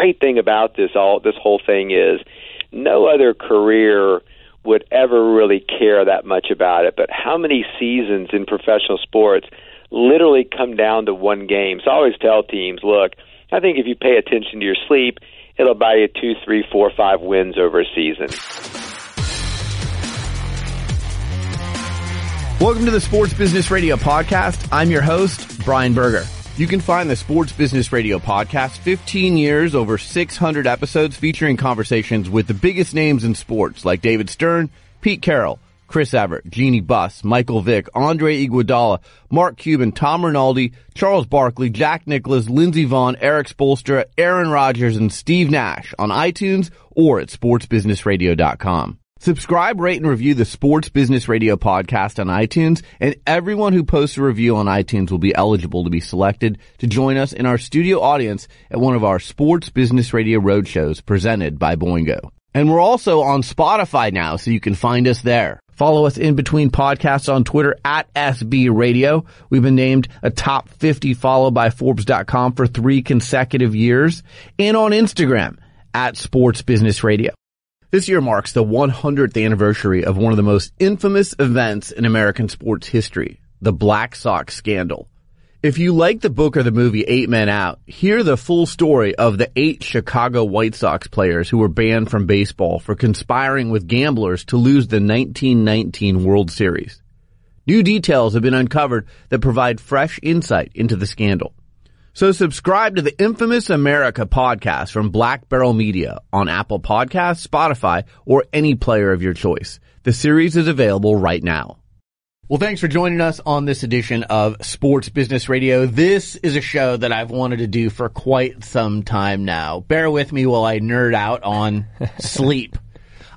great thing about this all this whole thing is no other career would ever really care that much about it. But how many seasons in professional sports literally come down to one game? So I always tell teams, look, I think if you pay attention to your sleep, it'll buy you two, three, four, five wins over a season. Welcome to the Sports Business Radio podcast. I'm your host, Brian Berger. You can find the Sports Business Radio podcast 15 years, over 600 episodes featuring conversations with the biggest names in sports like David Stern, Pete Carroll, Chris Evert, Jeannie Buss, Michael Vick, Andre Iguodala, Mark Cuban, Tom Rinaldi, Charles Barkley, Jack Nicklaus, Lindsey Vonn, Erik Spoelstra, Aaron Rodgers, and Steve Nash on iTunes or at sportsbusinessradio.com. Subscribe, rate, and review the Sports Business Radio podcast on iTunes, and everyone who posts a review on iTunes will be eligible to be selected to join us in our studio audience at one of our Sports Business Radio roadshows presented by Boingo. And we're also on Spotify now, so you can find us there. Follow us in between podcasts on Twitter at SB Radio. We've been named a top 50 follow by Forbes.com for three consecutive years, and on Instagram at Sports Business Radio. This year marks the 100th anniversary of one of the most infamous events in American sports history, the Black Sox scandal. If you like the book or the movie Eight Men Out, hear the full story of the eight Chicago White Sox players who were banned from baseball for conspiring with gamblers to lose the 1919 World Series. New details have been uncovered that provide fresh insight into the scandal. So subscribe to the Infamous America podcast from Black Barrel Media on Apple Podcasts, Spotify, or any player of your choice. The series is available right now. Well, thanks for joining us on this edition of Sports Business Radio. This is a show that I've wanted to do for quite some time now. Bear with me while I nerd out on sleep.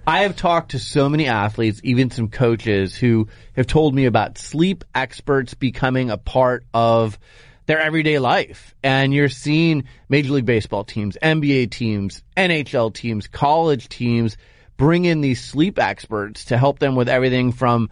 I have talked to so many athletes, even some coaches who have told me about sleep experts becoming a part of their everyday life. And you're seeing Major League Baseball teams, NBA teams, NHL teams, college teams bring in these sleep experts to help them with everything from,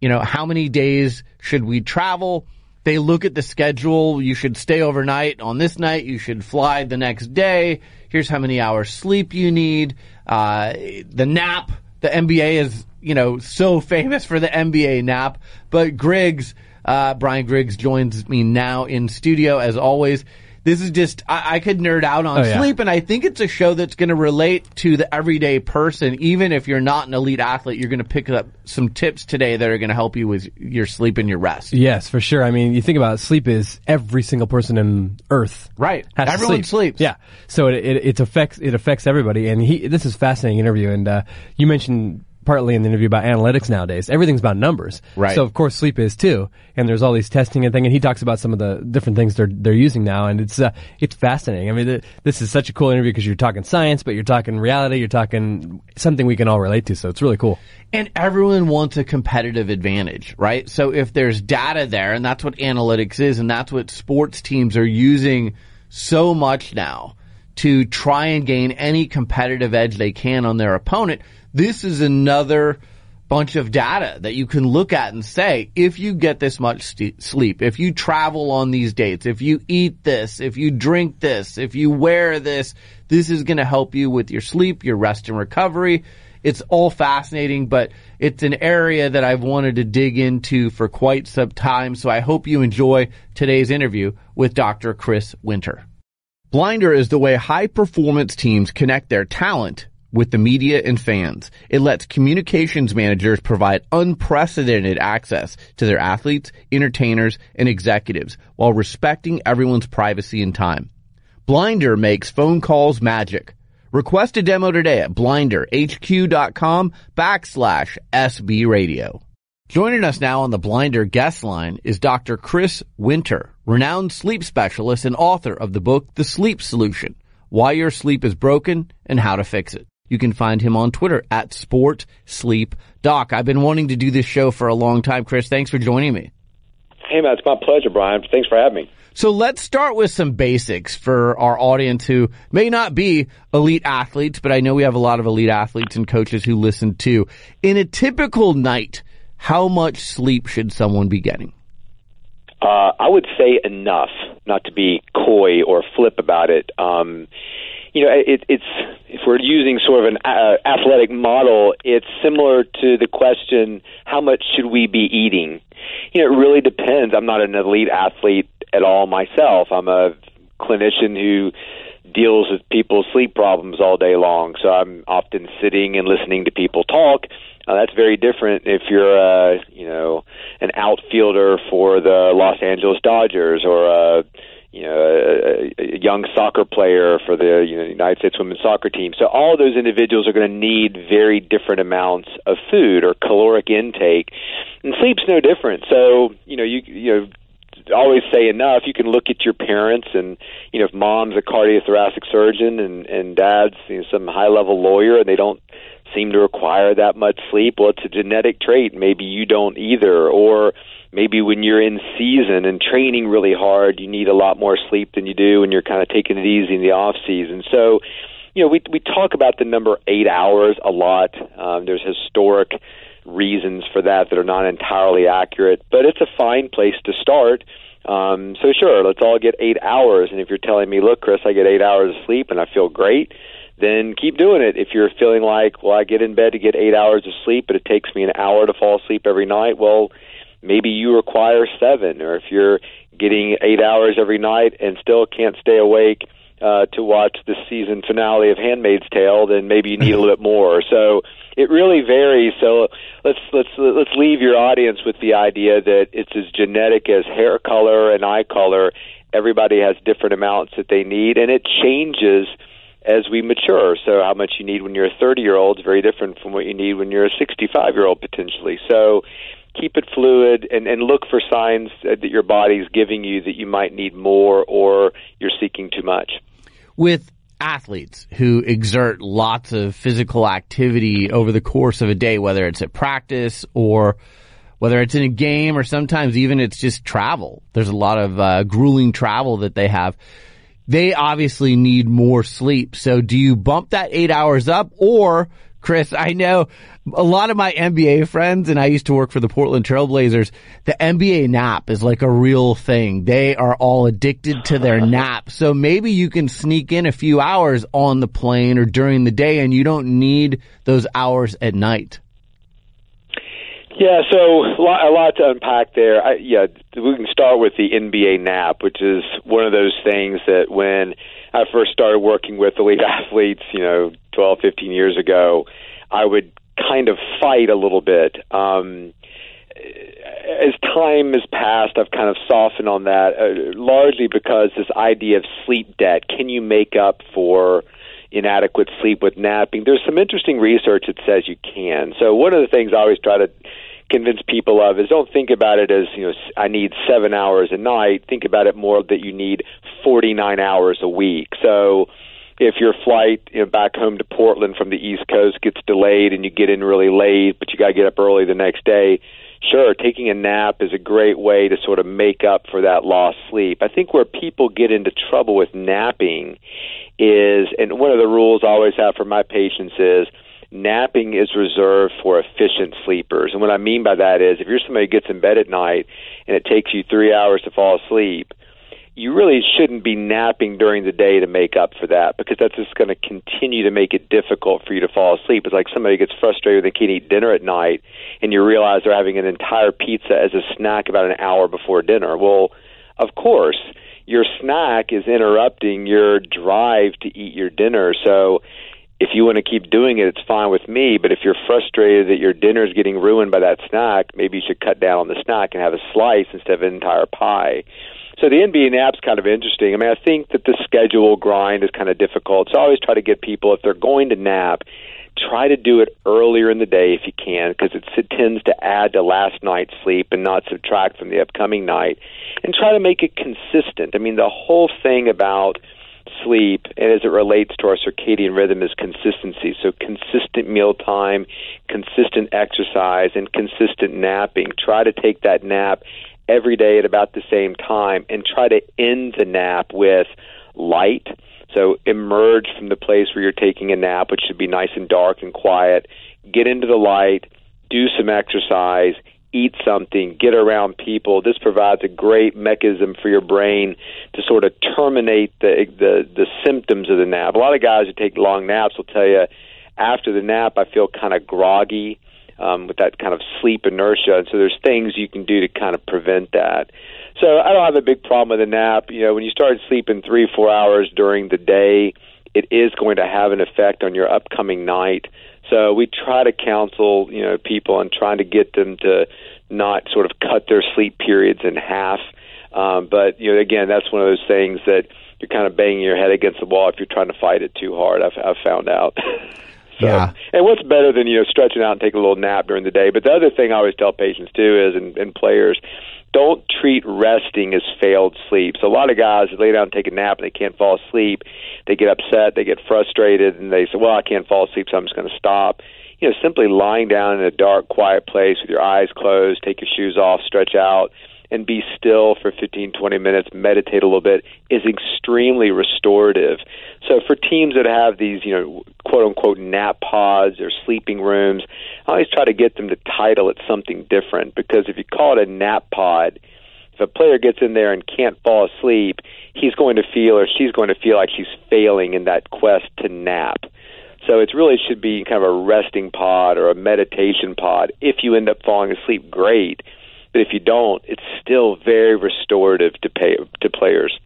you know, how many days should we travel? They look at the schedule. You should stay overnight on this night. You should fly the next day. Here's how many hours sleep you need. Uh, the nap. The NBA is, you know, so famous for the NBA nap, but Griggs, uh, Brian Griggs joins me now in studio as always. This is just, I, I could nerd out on Oh, yeah. sleep and I think it's a show that's going to relate to the everyday person. Even if you're not an elite athlete, you're going to pick up some tips today that are going to help you with your sleep and your rest. Yes, for sure. I mean, you think about it, sleep is every single person on Earth. Right. Everyone sleep. sleeps. Yeah. So it, it, it affects it affects everybody. And he this is a fascinating interview. And uh, you mentioned partly in the interview about analytics nowadays. Everything's about numbers. Right. So of course sleep is too. And there's all these testing and thing. And he talks about some of the different things they're they're using now. And it's uh, it's fascinating. I mean, th- this is such a cool interview because you're talking science, but you're talking reality. You're talking something we can all relate to. So it's really cool. And everyone wants a competitive advantage, right? So if there's data there, and that's what analytics is, and that's what sports teams are using so much now to try and gain any competitive edge they can on their opponent, this is another bunch of data that you can look at and say, if you get this much st- sleep, if you travel on these dates, if you eat this, if you drink this, if you wear this, this is going to help you with your sleep, your rest and recovery. It's all fascinating, but it's an area that I've wanted to dig into for quite some time. So I hope you enjoy today's interview with Dr. Chris Winter. Blinder is the way high performance teams connect their talent with the media and fans. It lets communications managers provide unprecedented access to their athletes, entertainers, and executives while respecting everyone's privacy and time. Blinder makes phone calls magic. Request a demo today at blinderhq.com backslash SB radio. Joining us now on the Blinder guest line is Dr. Chris Winter, renowned sleep specialist and author of the book The Sleep Solution, Why Your Sleep is Broken and How to Fix It. You can find him on Twitter at Sport Sleep Doc. I've been wanting to do this show for a long time. Chris, thanks for joining me. Hey, man, it's my pleasure, Brian. Thanks for having me. So let's start with some basics for our audience who may not be elite athletes, but I know we have a lot of elite athletes and coaches who listen too. In a typical night, how much sleep should someone be getting? Uh, I would say enough, not to be coy or flip about it. Um, you know, it, it's if we're using sort of an uh, athletic model, it's similar to the question, how much should we be eating? You know, it really depends. I'm not an elite athlete at all myself. I'm a clinician who deals with people's sleep problems all day long. So I'm often sitting and listening to people talk. Uh, that's very different if you're a, you know, an outfielder for the Los Angeles Dodgers or a you know, a, a young soccer player for the you know, United States women's soccer team. So all those individuals are going to need very different amounts of food or caloric intake, and sleep's no different. So you know, you you know, always say enough. You can look at your parents, and you know, if mom's a cardiothoracic surgeon and and dad's you know, some high level lawyer, and they don't seem to require that much sleep. Well, it's a genetic trait. Maybe you don't either, or maybe when you're in season and training really hard, you need a lot more sleep than you do when you're kind of taking it easy in the off season. So, you know, we we talk about the number eight hours a lot. Um, there's historic reasons for that that are not entirely accurate, but it's a fine place to start. Um, so sure, let's all get eight hours. And if you're telling me, look, Chris, I get eight hours of sleep and I feel great, then keep doing it. If you're feeling like, well, I get in bed to get eight hours of sleep, but it takes me an hour to fall asleep every night, well, maybe you require seven. Or if you're getting eight hours every night and still can't stay awake uh, to watch the season finale of Handmaid's Tale, then maybe you need a little bit more. So it really varies. So let's let's let's leave your audience with the idea that it's as genetic as hair color and eye color. Everybody has different amounts that they need, and it changes as we mature. So how much you need when you're a 30 year old is very different from what you need when you're a 65 year old potentially. So keep it fluid and, and look for signs that your body's giving you that you might need more or you're seeking too much. With athletes who exert lots of physical activity over the course of a day, whether it's at practice or whether it's in a game or sometimes even it's just travel. There's a lot of uh, grueling travel that they have. They obviously need more sleep. So do you bump that eight hours up or Chris, I know a lot of my NBA friends, and I used to work for the Portland Trailblazers. The NBA nap is like a real thing. They are all addicted to their nap. So maybe you can sneak in a few hours on the plane or during the day, and you don't need those hours at night. Yeah, so a lot, to unpack there. I, yeah, we can start with the NBA nap, which is one of those things that when I first started working with elite athletes, you know, 12, 15 years ago, I would kind of fight a little bit. Um, as time has passed, I've kind of softened on that, uh, largely because this idea of sleep debt can you make up for inadequate sleep with napping? There's some interesting research that says you can. So, one of the things I always try to convince people of is don't think about it as you know I need seven hours a night. Think about it more that you need 49 hours a week. So if your flight you know, back home to Portland from the East Coast gets delayed and you get in really late, but you got to get up early the next day, sure, taking a nap is a great way to sort of make up for that lost sleep. I think where people get into trouble with napping is, and one of the rules I always have for my patients is, napping is reserved for efficient sleepers. And what I mean by that is if you're somebody who gets in bed at night and it takes you three hours to fall asleep, you really shouldn't be napping during the day to make up for that because that's just going to continue to make it difficult for you to fall asleep. It's like somebody gets frustrated they can't eat dinner at night and you realize they're having an entire pizza as a snack about an hour before dinner. Well, of course, your snack is interrupting your drive to eat your dinner. So if you want to keep doing it, it's fine with me. But if you're frustrated that your dinner is getting ruined by that snack, maybe you should cut down on the snack and have a slice instead of an entire pie. So the NBA nap's kind of interesting. I mean, I think that the schedule grind is kind of difficult. So I always try to get people, if they're going to nap, try to do it earlier in the day if you can, because it, it tends to add to last night's sleep and not subtract from the upcoming night. And try to make it consistent. I mean, the whole thing about – sleep and as it relates to our circadian rhythm is consistency. So consistent meal time, consistent exercise, and consistent napping. Try to take that nap every day at about the same time and try to end the nap with light. So emerge from the place where you're taking a nap, which should be nice and dark and quiet. Get into the light, do some exercise, eat something, get around people. This provides a great mechanism for your brain to sort of terminate the the, the symptoms of the nap. A lot of guys who take long naps will tell you after the nap I feel kind of groggy um, with that kind of sleep inertia. And so there's things you can do to kind of prevent that. So I don't have a big problem with a nap. You know, when you start sleeping three, four hours during the day, it is going to have an effect on your upcoming night. So we try to counsel, you know, people and trying to get them to not sort of cut their sleep periods in half. Um, but you know, again, that's one of those things that you're kind of banging your head against the wall if you're trying to fight it too hard. I've, I've found out. so, yeah. And what's better than you know stretching out and taking a little nap during the day? But the other thing I always tell patients too is, and, and players, don't treat resting as failed sleep. So a lot of guys lay down and take a nap and they can't fall asleep. They get upset, they get frustrated, and they say, "Well, I can't fall asleep, so I'm just going to stop." You know, simply lying down in a dark, quiet place with your eyes closed, take your shoes off, stretch out, and be still for 15, 20 minutes, meditate a little bit, is extremely restorative. So for teams that have these, you know, quote unquote nap pods or sleeping rooms, I always try to get them to title it something different because if you call it a nap pod, if a player gets in there and can't fall asleep, he's going to feel or she's going to feel like she's failing in that quest to nap. So it really should be kind of a resting pod or a meditation pod. If you end up falling asleep, great. But if you don't, it's still very restorative to pay to players.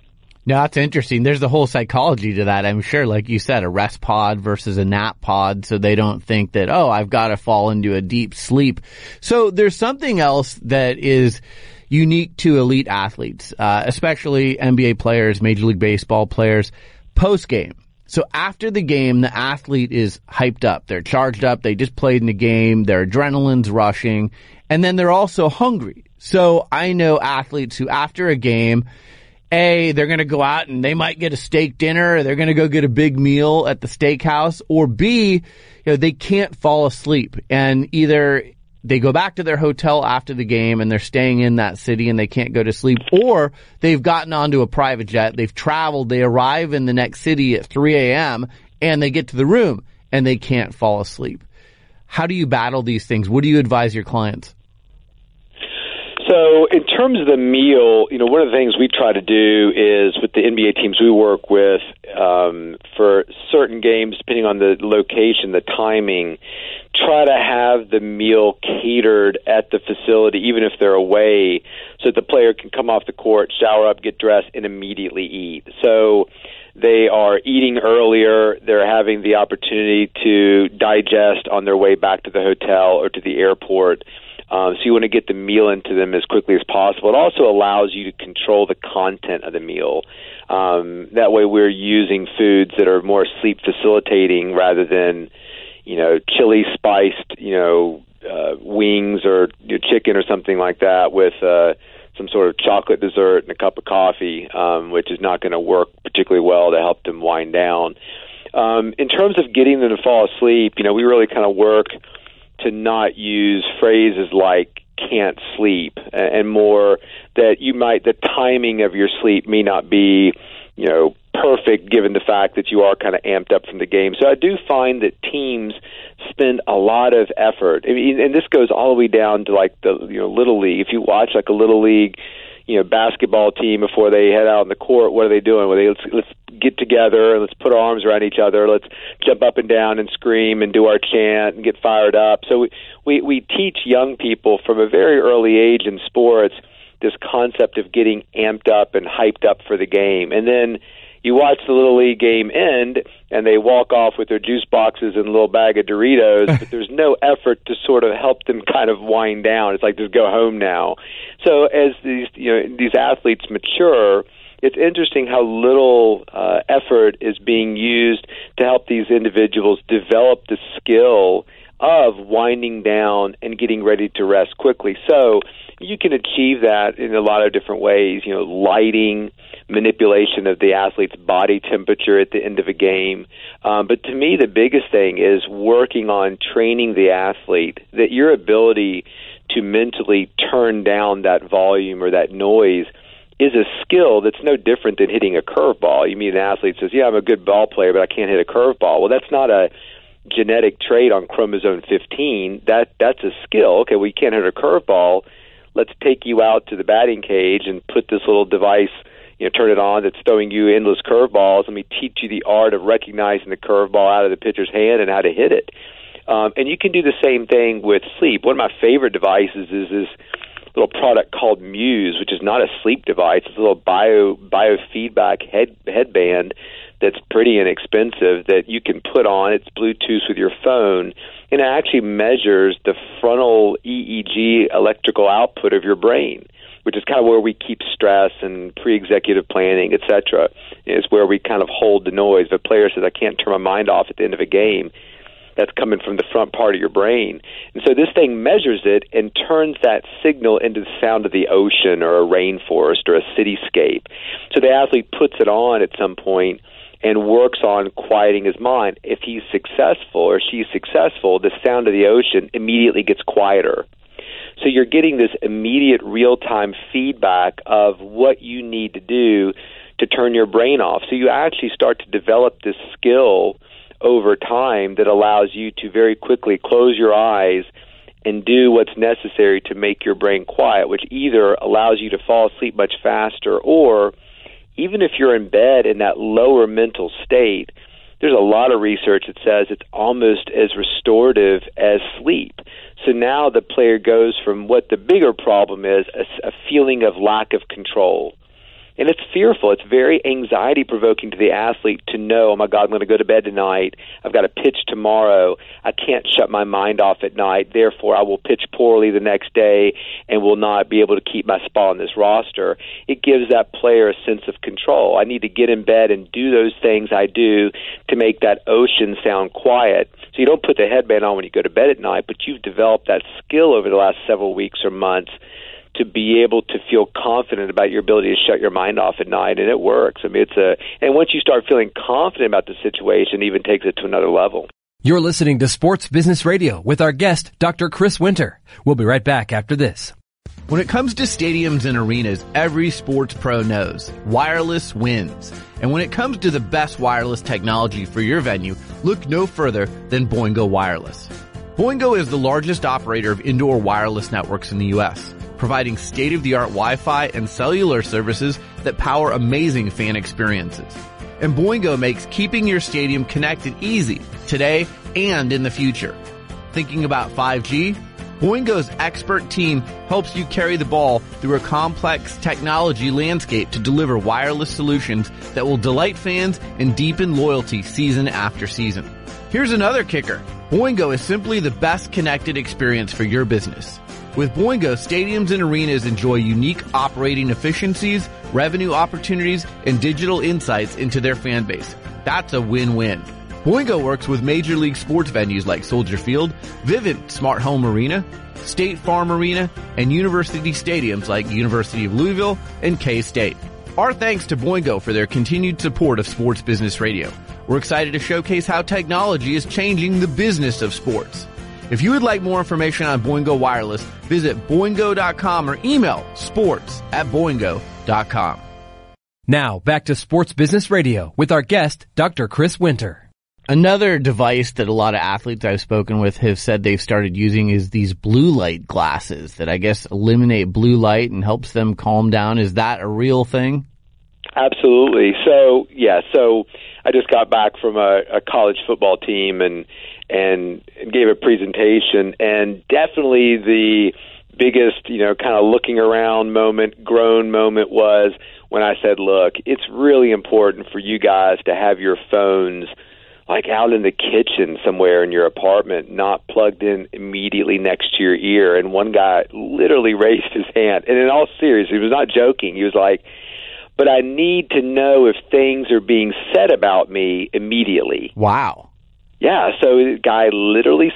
No, that's interesting. There's a whole psychology to that. I'm sure, like you said, a rest pod versus a nap pod, so they don't think that, oh, I've got to fall into a deep sleep. So there's something else that is unique to elite athletes, uh, especially NBA players, Major League Baseball players, post game. So after the game, the athlete is hyped up. They're charged up. They just played in the game. Their adrenaline's rushing. And then they're also hungry. So I know athletes who after a game, a, they're going to go out and they might get a steak dinner. They're going to go get a big meal at the steakhouse. Or B, you know, they can't fall asleep and either they go back to their hotel after the game and they're staying in that city and they can't go to sleep or they've gotten onto a private jet. They've traveled. They arrive in the next city at 3 a.m. and they get to the room and they can't fall asleep. How do you battle these things? What do you advise your clients? So, in terms of the meal, you know, one of the things we try to do is with the NBA teams we work with um, for certain games, depending on the location, the timing, try to have the meal catered at the facility, even if they're away, so that the player can come off the court, shower up, get dressed, and immediately eat. So, they are eating earlier. They're having the opportunity to digest on their way back to the hotel or to the airport um, so you want to get the meal into them as quickly as possible. It also allows you to control the content of the meal. Um, that way, we're using foods that are more sleep facilitating rather than, you know, chili spiced, you know, uh, wings or you know, chicken or something like that with uh, some sort of chocolate dessert and a cup of coffee, um, which is not going to work particularly well to help them wind down. Um, in terms of getting them to fall asleep, you know, we really kind of work to not use phrases like can't sleep and more that you might the timing of your sleep may not be you know perfect given the fact that you are kind of amped up from the game. So i do find that teams spend a lot of effort. I mean, and this goes all the way down to like the you know little league. If you watch like a little league you know basketball team before they head out on the court what are they doing? Well they let's let's get together and let's put our arms around each other. Let's jump up and down and scream and do our chant and get fired up. So we we, we teach young people from a very early age in sports this concept of getting amped up and hyped up for the game. And then you watch the little league game end and they walk off with their juice boxes and a little bag of Doritos, but there's no effort to sort of help them kind of wind down. It's like just go home now. So as these you know these athletes mature, it's interesting how little uh, effort is being used to help these individuals develop the skill of winding down and getting ready to rest quickly. So you can achieve that in a lot of different ways. You know, lighting, manipulation of the athlete's body temperature at the end of a game. Um, but to me, the biggest thing is working on training the athlete that your ability to mentally turn down that volume or that noise is a skill that's no different than hitting a curveball. You mean an athlete says, "Yeah, I'm a good ball player, but I can't hit a curveball." Well, that's not a genetic trait on chromosome 15. That that's a skill. Okay, we can't hit a curveball. Let's take you out to the batting cage and put this little device you know, turn it on that's throwing you endless curveballs. Let me teach you the art of recognizing the curveball out of the pitcher's hand and how to hit it. Um, and you can do the same thing with sleep. One of my favorite devices is this little product called Muse, which is not a sleep device. It's a little bio biofeedback head headband that's pretty inexpensive that you can put on. It's Bluetooth with your phone, and it actually measures the frontal EEG electrical output of your brain which is kind of where we keep stress and pre-executive planning, et cetera. It's where we kind of hold the noise. A player says, "I can't turn my mind off at the end of a game," that's coming from the front part of your brain. And so this thing measures it and turns that signal into the sound of the ocean or a rainforest or a cityscape. So the athlete puts it on at some point and works on quieting his mind. If he's successful or she's successful, the sound of the ocean immediately gets quieter. So you're getting this immediate real time feedback of what you need to do to turn your brain off. So you actually start to develop this skill over time that allows you to very quickly close your eyes and do what's necessary to make your brain quiet, which either allows you to fall asleep much faster or even if you're in bed in that lower mental state, there's a lot of research that says it's almost as restorative as sleep. So now the player goes from what the bigger problem is a, a feeling of lack of control and it's fearful. It's very anxiety provoking to the athlete to know, oh my God, I'm going to go to bed tonight. I've got a pitch tomorrow. I can't shut my mind off at night. Therefore, I will pitch poorly the next day and will not be able to keep my spot on this roster. It gives that player a sense of control. I need to get in bed and do those things I do to make that ocean sound quiet. So you don't put the headband on when you go to bed at night, but you've developed that skill over the last several weeks or months to be able to feel confident about your ability to shut your mind off at night, and it works. I mean, it's a and once you start feeling confident about the situation, it even takes it to another level. You're listening to Sports Business Radio with our guest, Dr. Chris Winter. We'll be right back after this. When it comes to stadiums and arenas, every sports pro knows wireless wins. And when it comes to the best wireless technology for your venue, look no further than Boingo Wireless. Boingo is the largest operator of indoor wireless networks in the U.S providing state-of-the-art Wi-Fi and cellular services that power amazing fan experiences. And Boingo makes keeping your stadium connected easy today and in the future. Thinking about 5G? Boingo's expert team helps you carry the ball through a complex technology landscape to deliver wireless solutions that will delight fans and deepen loyalty season after season. Here's another kicker. Boingo is simply the best connected experience for your business. With Boingo, stadiums and arenas enjoy unique operating efficiencies, revenue opportunities, and digital insights into their fan base. That's a win-win. Boingo works with major league sports venues like Soldier Field, Vivint Smart Home Arena, State Farm Arena, and university stadiums like University of Louisville and K-State. Our thanks to Boingo for their continued support of Sports Business Radio. We're excited to showcase how technology is changing the business of sports. If you would like more information on Boingo Wireless, visit boingo.com or email sports at boingo.com. Now, back to Sports Business Radio with our guest, Dr. Chris Winter. Another device that a lot of athletes I've spoken with have said they've started using is these blue light glasses that I guess eliminate blue light and helps them calm down. Is that a real thing? Absolutely. So, yeah, so I just got back from a, a college football team and and gave a presentation, and definitely the biggest, you know, kind of looking around moment, groan moment was when I said, look, it's really important for you guys to have your phones like out in the kitchen somewhere in your apartment, not plugged in immediately next to your ear. And one guy literally raised his hand, and in all seriousness, he was not joking. He was like, but I need to know if things are being said about me immediately. Wow. Yeah, so the guy literally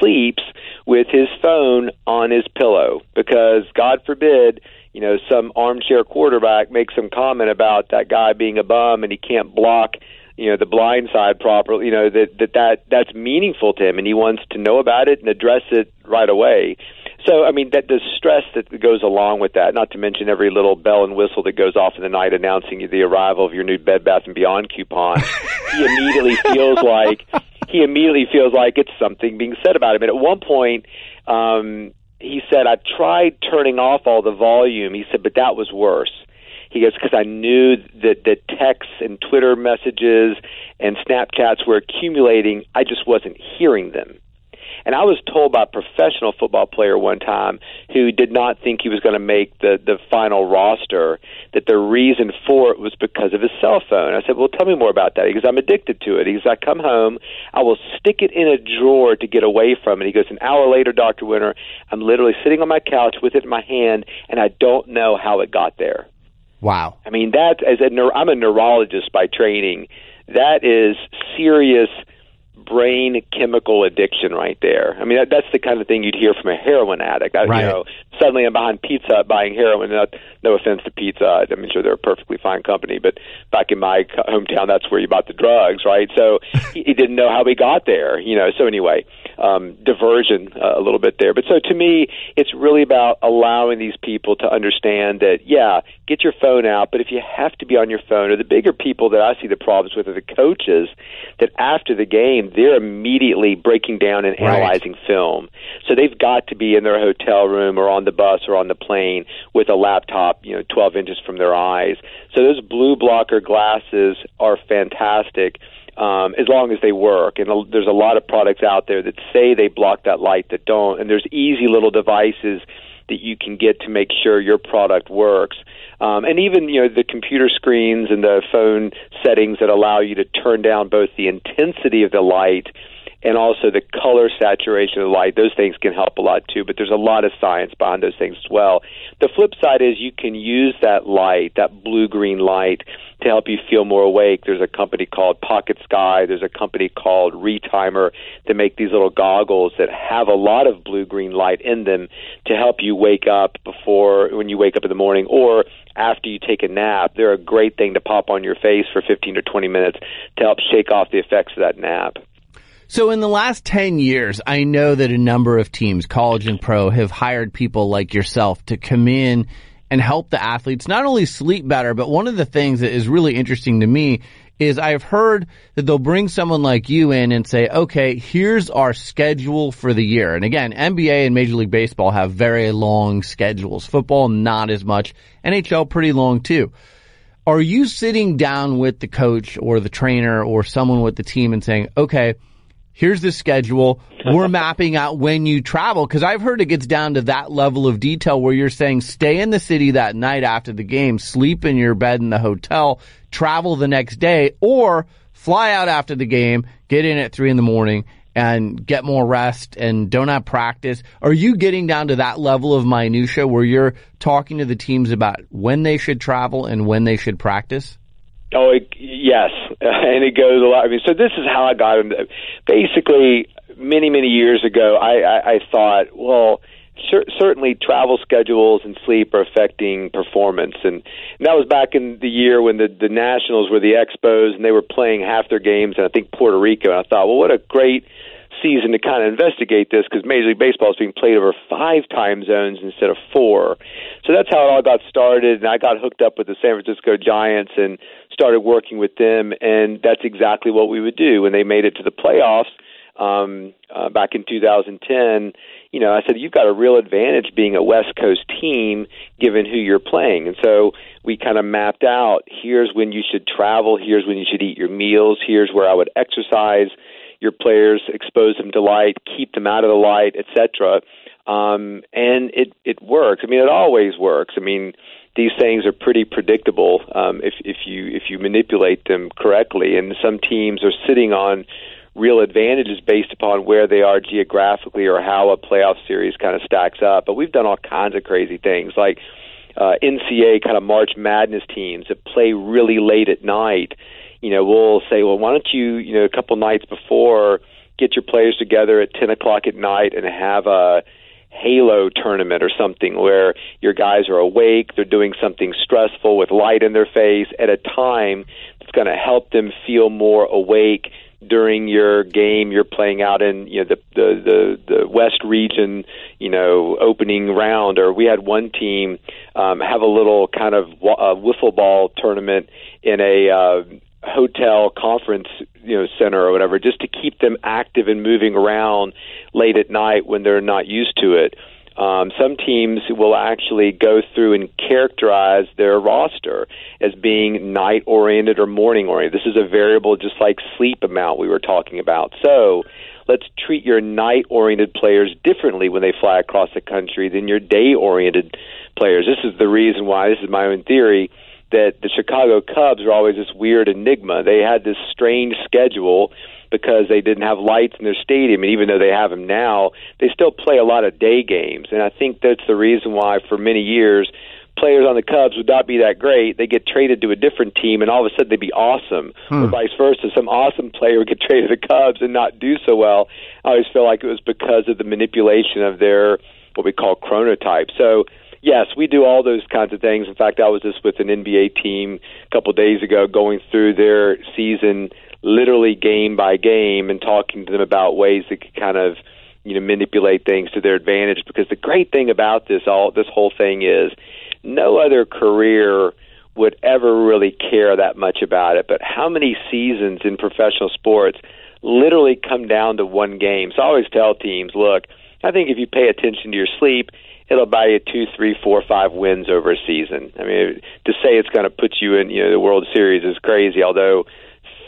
sleeps with his phone on his pillow because, God forbid, you know, some armchair quarterback makes some comment about that guy being a bum and he can't block, you know, the blind side properly. You know that that that that's meaningful to him, and he wants to know about it and address it right away. So, I mean, that the stress that goes along with that, not to mention every little bell and whistle that goes off in the night announcing the arrival of your new Bed Bath and Beyond coupon. he immediately feels like he immediately feels like it's something being said about him. And at one point, um, he said, I tried turning off all the volume. He said, but that was worse. He goes, because I knew that the texts and Twitter messages and Snapchats were accumulating. I just wasn't hearing them. And I was told by a professional football player one time who did not think he was going to make the the final roster that the reason for it was because of his cell phone. I said, "Well, tell me more about that." He goes, "I'm addicted to it." He goes, "I come home, I will stick it in a drawer to get away from it." He goes, "An hour later, Doctor Winter, I'm literally sitting on my couch with it in my hand, and I don't know how it got there." Wow. I mean, that as a I'm a neurologist by training. That is serious brain chemical addiction right there. I mean, that, that's the kind of thing you'd hear from a heroin addict. I, Right. You know, suddenly I'm behind Pizza Hut buying heroin. Not, no offense to Pizza Hut. I'm sure they're a perfectly fine company, but back in my hometown, that's where you bought the drugs, right? So he, he didn't know how he got there, you know. So anyway, um, diversion uh, a little bit there. But so to me, it's really about allowing these people to understand that, yeah, get your phone out, but if you have to be on your phone, or the bigger people that I see the problems with are the coaches that after the game, they're immediately breaking down and Right. analyzing film. So they've got to be in their hotel room or on the bus or on the plane with a laptop, you know, 12 inches from their eyes. So those blue blocker glasses are fantastic um, as long as they work. And there's a lot of products out there that say they block that light that don't. And there's easy little devices that you can get to make sure your product works. Um, and even you know the computer screens and the phone settings that allow you to turn down both the intensity of the light and also the color saturation of the light. Those things can help a lot too, but there's a lot of science behind those things as well. The flip side is you can use that light, that blue green light, to help you feel more awake. There's a company called Pocket Sky. There's a company called Retimer that make these little goggles that have a lot of blue green light in them to help you wake up before when you wake up in the morning or after you take a nap. They're a great thing to pop on your face for 15 to 20 minutes to help shake off the effects of that nap. So in the last 10 years, I know that a number of teams, college and pro, have hired people like yourself to come in and help the athletes not only sleep better, but one of the things that is really interesting to me is I've heard that they'll bring someone like you in and say, okay, here's our schedule for the year. And again, NBA and Major League Baseball have very long schedules. Football, not as much. NHL, pretty long too. Are you sitting down with the coach or the trainer or someone with the team and saying, okay, here's the schedule. We're mapping out when you travel because I've heard it gets down to that level of detail where you're saying stay in the city that night after the game, sleep in your bed in the hotel, travel the next day, or fly out after the game, get in at three in the morning and get more rest and don't have practice. Are you getting down to that level of minutia where you're talking to the teams about when they should travel and when they should practice? Oh, it, yes, and it goes a lot. I mean, so this is how I got into. Basically, many many years ago, I I, I thought, well, cer- certainly travel schedules and sleep are affecting performance, and, and that was back in the year when the the Nationals were the Expos, and they were playing half their games in I think Puerto Rico. And I thought, well, what a great season to kind of investigate this because Major League Baseball is being played over five time zones instead of four. So that's how it all got started, and I got hooked up with the San Francisco Giants and started working with them, and that's exactly what we would do when they made it to the playoffs um, uh, back in 2010. You know, I said you've got a real advantage being a West Coast team given who you're playing, and so we kind of mapped out here's when you should travel, here's when you should eat your meals, here's where I would exercise your players, expose them to light, keep them out of the light, etc. Um, and it it works. I mean, it always works. I mean, these things are pretty predictable um, if if you if you manipulate them correctly. And some teams are sitting on real advantages based upon where they are geographically or how a playoff series kind of stacks up. But we've done all kinds of crazy things like uh, NCAA kind of March Madness teams that play really late at night you know, we'll say, well, why don't you, you know, a couple nights before, get your players together at 10 o'clock at night and have a Halo tournament or something where your guys are awake, they're doing something stressful with light in their face at a time that's going to help them feel more awake during your game you're playing out in you know the the the, the west region you know opening round. Or we had one team um have a little kind of wa- uh, wiffle ball tournament in a uh hotel conference you know center or whatever just to keep them active and moving around late at night when they're not used to it. Um, some teams will actually go through and characterize their roster as being night oriented or morning oriented. This is a variable just like sleep amount we were talking about. So let's treat your night oriented players differently when they fly across the country than your day oriented players. This is the reason why, this is my own theory, that the Chicago Cubs are always this weird enigma. They had this strange schedule because they didn't have lights in their stadium, and even though they have them now, they still play a lot of day games. And I think that's the reason why, for many years, players on the Cubs would not be that great. They get traded to a different team, and all of a sudden they'd be awesome. Hmm. Or vice versa, some awesome player would get traded to the Cubs and not do so well. I always feel like it was because of the manipulation of their what we call chronotype. So yes, we do all those kinds of things. In fact, I was just with an NBA team a couple of days ago going through their season literally game by game and talking to them about ways that could kind of you know manipulate things to their advantage. Because the great thing about this all this whole thing is no other career would ever really care that much about it. But how many seasons in professional sports literally come down to one game? So I always tell teams look I think if you pay attention to your sleep it'll buy you two, three, four, five wins over a season. I mean, to say it's going to put you in you know the World Series is crazy. Although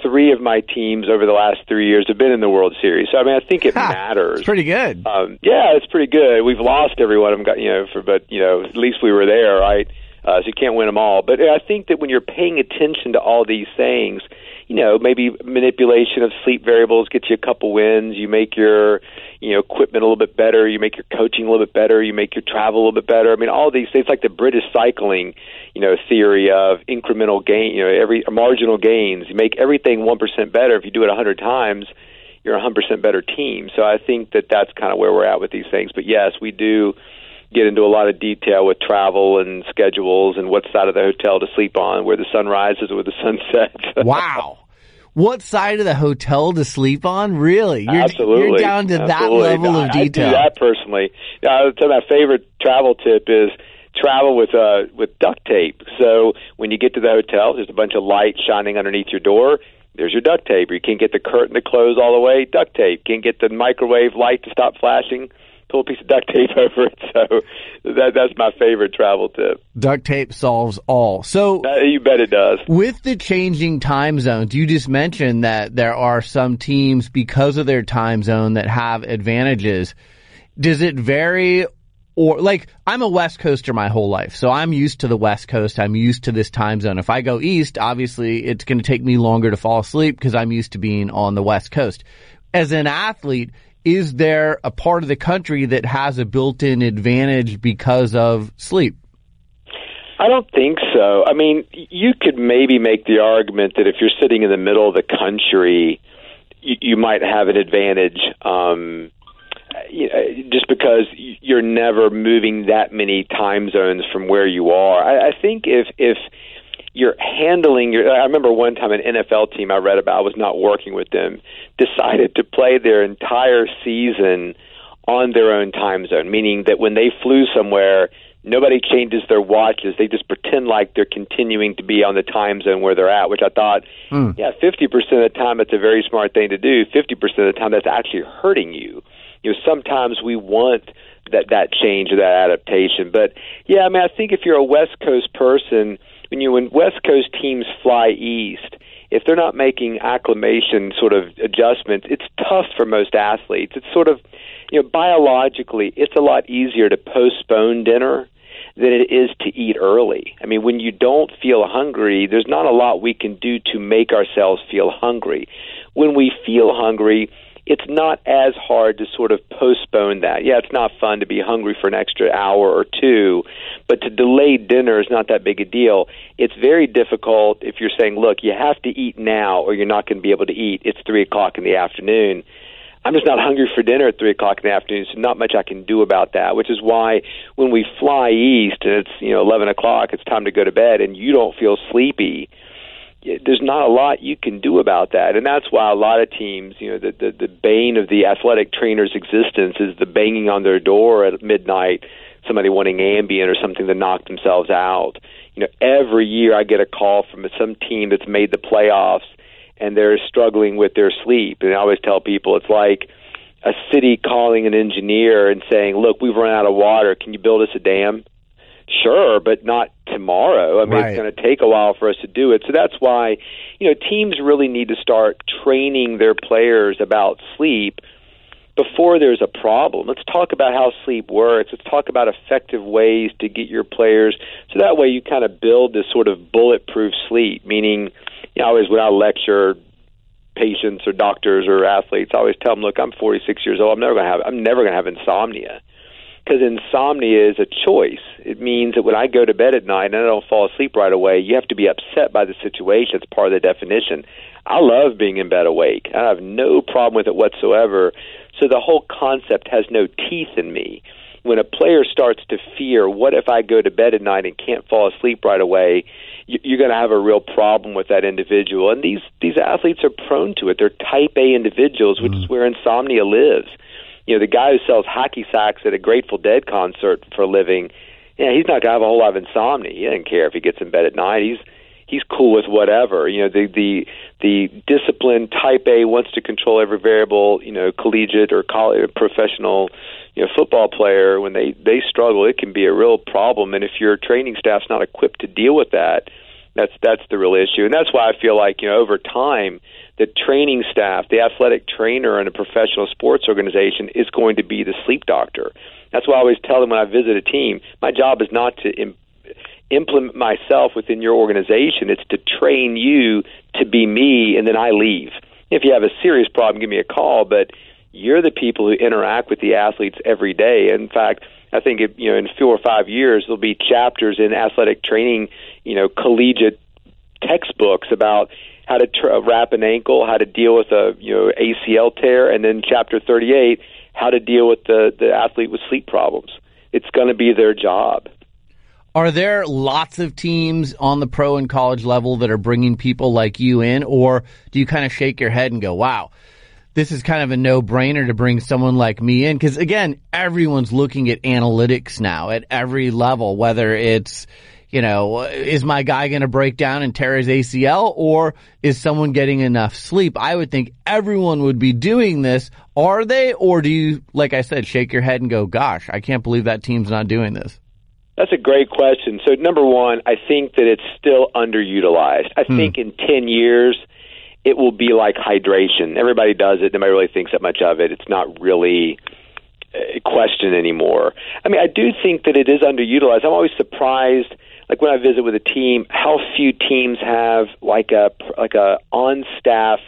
three of my teams over the last three years have been in the World Series, so I mean, I think it ha, matters. It's pretty good. Um, yeah, it's pretty good. We've lost every one of them, got you know, for but you know, at least we were there, right? Uh, so you can't win them all. But I think that when you're paying attention to all these things, you know, maybe manipulation of sleep variables gets you a couple wins. You make your, you know, equipment a little bit better. You make your coaching a little bit better. You make your travel a little bit better. I mean, all these things like the British cycling, you know, theory of incremental gain. You know, every marginal gains. You make everything one percent better if you do it a hundred times. You're a hundred percent better team. So I think that that's kind of where we're at with these things. But yes, we do get into a lot of detail with travel and schedules and what side of the hotel to sleep on, where the sun rises or where the sun sets. wow. What side of the hotel to sleep on? Really? You're, Absolutely. You're down to Absolutely. that level no, of detail. I do that personally. I my favorite travel tip is travel with uh with duct tape. So when you get to the hotel, there's a bunch of light shining underneath your door. There's your duct tape. You can't get the curtain to close all the way. Duct tape. Can't get the microwave light to stop flashing pull a piece of duct tape over it. So that that's my favorite travel tip. Duct tape solves all. So uh, you bet it does. With the changing time zones, you just mentioned that there are some teams because of their time zone that have advantages. Does it vary or like I'm a West Coaster my whole life, so I'm used to the West Coast. I'm used to this time zone. If I go east, obviously it's going to take me longer to fall asleep because I'm used to being on the West Coast. As an athlete, is there a part of the country that has a built-in advantage because of sleep? I don't think so. I mean, you could maybe make the argument that if you're sitting in the middle of the country, you, you might have an advantage. Um, you know, just because you're never moving that many time zones from where you are. I, I think if if you're handling your. I remember one time an NFL team I read about I was not working with them decided to play their entire season on their own time zone, meaning that when they flew somewhere, nobody changes their watches. They just pretend like they're continuing to be on the time zone where they're at, which I thought, mm. yeah, 50% of the time it's a very smart thing to do. 50% of the time that's actually hurting you. You know, sometimes we want that that change or that adaptation. But yeah, I mean, I think if you're a West Coast person, when you when West Coast teams fly east, if they're not making acclimation sort of adjustments, it's tough for most athletes. It's sort of you know biologically, it's a lot easier to postpone dinner than it is to eat early. I mean, when you don't feel hungry, there's not a lot we can do to make ourselves feel hungry. When we feel hungry, it's not as hard to sort of postpone that. Yeah, it's not fun to be hungry for an extra hour or two, but to delay dinner is not that big a deal. It's very difficult if you're saying, look, you have to eat now or you're not going to be able to eat. It's three o'clock in the afternoon. I'm just not hungry for dinner at three o'clock in the afternoon, so not much I can do about that. Which is why when we fly east and it's you know eleven o'clock, it's time to go to bed, and you don't feel sleepy there's not a lot you can do about that, and that's why a lot of teams, you know, the the, the bane of the athletic trainer's existence is the banging on their door at midnight somebody wanting Ambien or something to knock themselves out. You know, every year I get a call from some team that's made the playoffs and they're struggling with their sleep. And I always tell people it's like a city calling an engineer and saying, "Look, we've run out of water. Can you build us a dam?" Sure, but not tomorrow. I mean, Right. it's going to take a while for us to do it. So that's why, you know, teams really need to start training their players about sleep before there's a problem. Let's talk about how sleep works. Let's talk about effective ways to get your players so that way you kind of build this sort of bulletproof sleep, meaning, you know, I always when I lecture patients or doctors or athletes, I always tell them, look, I'm 46 years old. I'm never going to have I'm never going to have insomnia. Because insomnia is a choice. It means that when I go to bed at night and I don't fall asleep right away, you have to be upset by the situation. It's part of the definition. I love being in bed awake. I have no problem with it whatsoever. So the whole concept has no teeth in me. When a player starts to fear, what if I go to bed at night and can't fall asleep right away? you- You're going to have a real problem with that individual. And these these athletes are prone to it. They're type A individuals, which mm. is where insomnia lives. You know, the guy who sells hacky sacks at a Grateful Dead concert for a living, yeah, he's not to have a whole lot of insomnia. He doesn't care if he gets in bed at night. He's he's cool with whatever. You know, the the the disciplined type A wants to control every variable. You know, collegiate or college, uh, professional, you know, football player when they they struggle, it can be a real problem. And if your training staff's not equipped to deal with that, that's that's the real issue. And that's why I feel like you know over time the training staff, the athletic trainer in a professional sports organization is going to be the sleep doctor. That's why I always tell them when I visit a team, my job is not to Im- implement myself within your organization. It's to train you to be me, and then I leave. If you have a serious problem, give me a call. But you're the people who interact with the athletes every day. In fact, I think it, you know in four or five years there'll be chapters in athletic training, you know, collegiate textbooks about how to tr- wrap an ankle, how to deal with a you know ACL tear, and then chapter 38, how to deal with the the athlete with sleep problems. It's going to be their job. Are there lots of teams on the pro and college level that are bringing people like you in, or do you kind of shake your head and go, wow, this is kind of a no brainer to bring someone like me in? Because again, everyone's looking at analytics now at every level, whether it's, you know, is my guy going to break down and tear his ACL or is someone getting enough sleep? I would think everyone would be doing this. Are they? Or do you, like I said, shake your head and go, gosh, I can't believe that team's not doing this? That's a great question. So, number one, I think that it's still underutilized. I hmm. think in 10 years, it will be like hydration. Everybody does it. Nobody really thinks that much of it. It's not really a question anymore. I mean, I do think that it is underutilized. I'm always surprised, like when I visit with a team, how few teams have like a like a on staff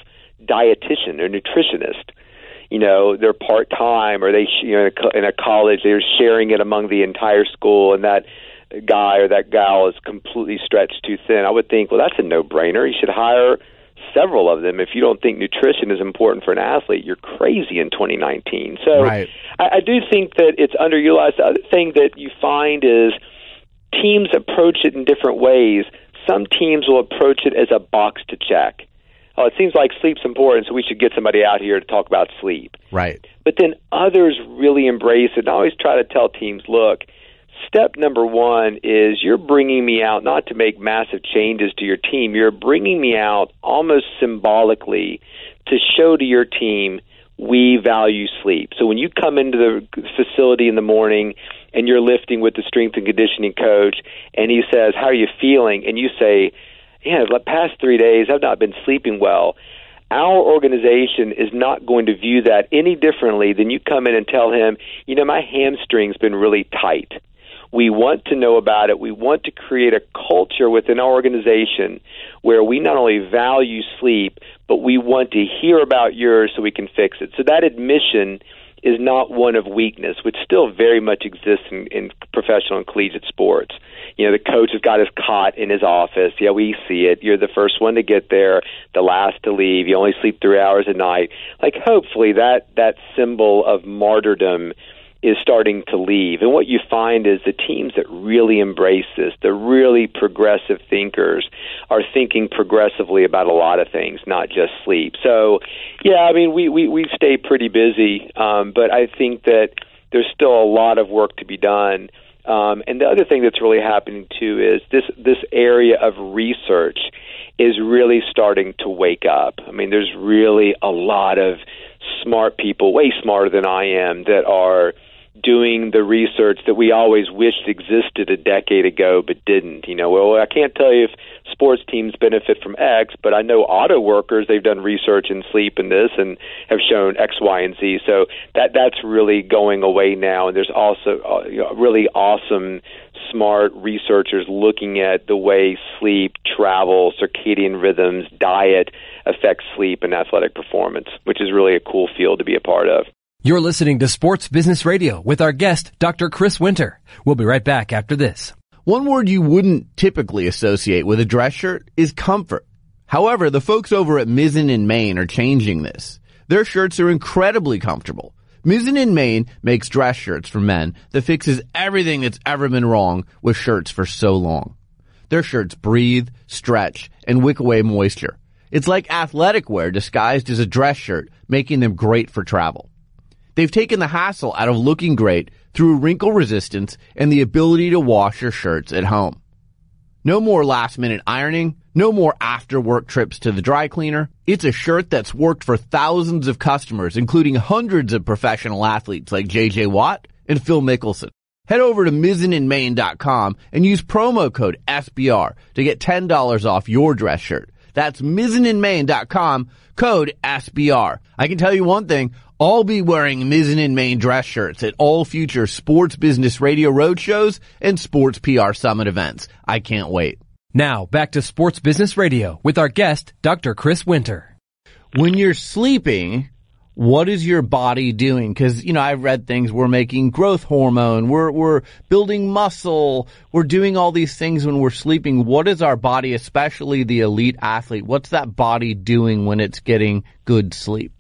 dietitian or nutritionist you know they're part time or they you know in a, in a college they're sharing it among the entire school and that guy or that gal is completely stretched too thin i would think well that's a no brainer you should hire several of them if you don't think nutrition is important for an athlete you're crazy in 2019 so Right. I, I do think that it's underutilized the other thing that you find is teams approach it in different ways some teams will approach it as a box to check oh, it seems like sleep's important, so we should get somebody out here to talk about sleep. Right. But then others really embrace it. And I always try to tell teams, look, step number one is you're bringing me out not to make massive changes to your team. You're bringing me out almost symbolically to show to your team we value sleep. So when you come into the facility in the morning and you're lifting with the strength and conditioning coach, and he says, "How are you feeling?" and you say, "Yeah, the past three days I've not been sleeping well." Our organization is not going to view that any differently than you come in and tell him, "You know, my hamstring's been really tight." We want to know about it. We want to create a culture within our organization where we not only value sleep, but we want to hear about yours so we can fix it. So that admission is not one of weakness, which still very much exists in, in professional and collegiate sports. You know, the coach has got his cot in his office. Yeah, we see it. You're the first one to get there, the last to leave. You only sleep three hours a night. Like, hopefully, that that symbol of martyrdom is starting to leave. And what you find is the teams that really embrace this, the really progressive thinkers, are thinking progressively about a lot of things, not just sleep. So, yeah, I mean, we we we stay pretty busy, um, but I think that there's still a lot of work to be done. Um, and the other thing that's really happening too is this this area of research is really starting to wake up. I mean, there's really a lot of smart people, way smarter than I am, that are doing the research that we always wished existed a decade ago but didn't. You know, well, I can't tell you if sports teams benefit from X, but I know auto workers they've done research in sleep and this and have shown X, Y, and Z. So that that's really going away now, and there's also uh, you know, really awesome smart researchers looking at the way sleep, travel, circadian rhythms, diet affects sleep and athletic performance, which is really a cool field to be a part of. You're listening to Sports Business Radio with our guest, Dr. Chris Winter. We'll be right back after this. One word you wouldn't typically associate with a dress shirt is comfort. However, the folks over at Mizzen and Main are changing this. Their shirts are incredibly comfortable. Mizzen and Main makes dress shirts for men that fixes everything that's ever been wrong with shirts for so long. Their shirts breathe, stretch, and wick away moisture. It's like athletic wear disguised as a dress shirt, making them great for travel. They've taken the hassle out of looking great through wrinkle resistance and the ability to wash your shirts at home. No more last minute ironing, no more after work trips to the dry cleaner. It's a shirt that's worked for thousands of customers, including hundreds of professional athletes like JJ Watt and Phil Mickelson. Head over to mizzenandmain.com and use promo code SBR to get $10 off your dress shirt. That's mizzenandmain.com, code SBR. I can tell you one thing, I'll be wearing Mizzen and Main dress shirts at all future Sports Business Radio roadshows and Sports PR Summit events. I can't wait. Now, back to Sports Business Radio with our guest, Dr. Chris Winter. When you're sleeping, what is your body doing? Cause, you know, I've read things, we're making growth hormone, we're, we're building muscle, we're doing all these things when we're sleeping. What is our body, especially the elite athlete, what's that body doing when it's getting good sleep?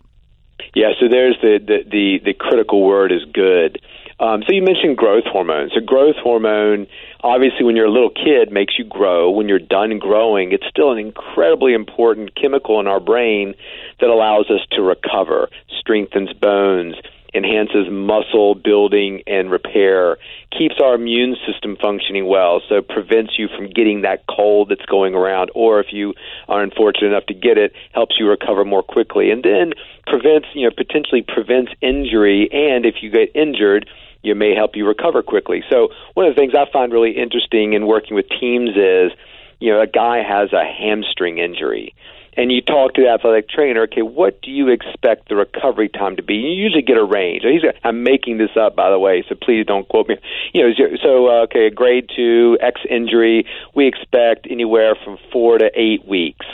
Yeah, so there's the, the, the, the critical word is good. Um, so you mentioned growth hormone. So growth hormone, obviously, when you're a little kid, makes you grow. When you're done growing, it's still an incredibly important chemical in our brain that allows us to recover, strengthens bones, enhances muscle building and repair, keeps our immune system functioning well, so prevents you from getting that cold that's going around, or if you are unfortunate enough to get it, helps you recover more quickly, and then prevents, you know, potentially prevents injury, and if you get injured, you may help you recover quickly. So one of the things I find really interesting in working with teams is, you know, a guy has a hamstring injury and you talk to the athletic trainer, okay, what do you expect the recovery time to be? You usually get a range. He's, I'm making this up, by the way, so please don't quote me. You know, so uh, okay, grade two X injury, we expect anywhere from four to eight weeks,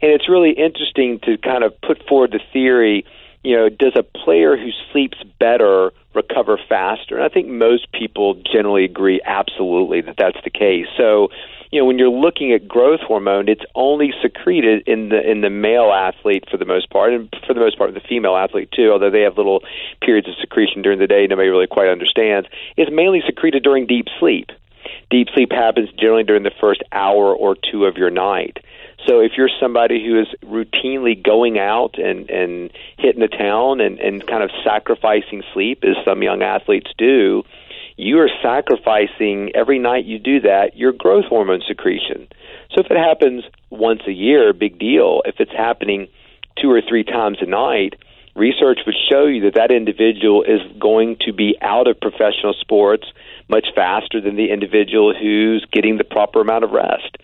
and it's really interesting to kind of put forward the theory. You know, does a player who sleeps better recover faster? And I think most people generally agree absolutely that that's the case. So you know, when you're looking at growth hormone, it's only secreted in the in the male athlete for the most part, and for the most part the female athlete too. Although they have little periods of secretion during the day, nobody really quite understands. It's mainly secreted during deep sleep. Deep sleep happens generally during the first hour or two of your night. So if you're somebody who is routinely going out and and hitting the town and and kind of sacrificing sleep, as some young athletes do, you are sacrificing every night you do that your growth hormone secretion. So if it happens once a year, big deal. If it's happening two or three times a night, research would show you that that individual is going to be out of professional sports much faster than the individual who's getting the proper amount of rest.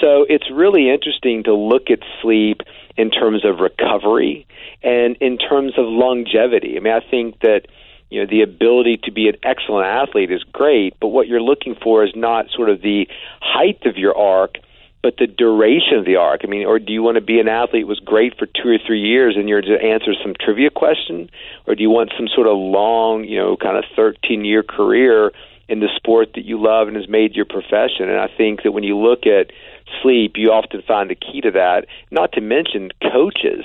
So it's really interesting to look at sleep in terms of recovery and in terms of longevity. I mean, I think that you know the ability to be an excellent athlete is great, but what you're looking for is not sort of the height of your arc, but the duration of the arc. I mean, or do you want to be an athlete was great for two or three years and you're to answer some trivia question, or do you want some sort of long, you know, kind of 13 year career in the sport that you love and has made your profession? And I think that when you look at sleep, you often find the key to that. Not to mention coaches.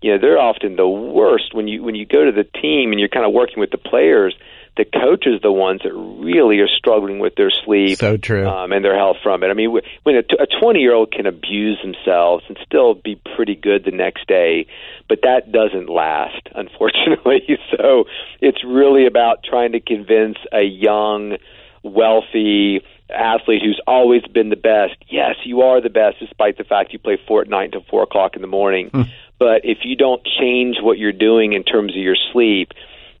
You know they're often the worst. When you when you go to the team and you're kind of working with the players the coaches the ones that really are struggling with their sleep so true. um, and their health from it. I mean when a 20 year old can abuse themselves and still be pretty good the next day but that doesn't last unfortunately. So it's really about trying to convince a young wealthy athlete who's always been the best. Yes, you are the best, despite the fact you play Fortnite until four o'clock in the morning. Hmm. But if you don't change what you're doing in terms of your sleep,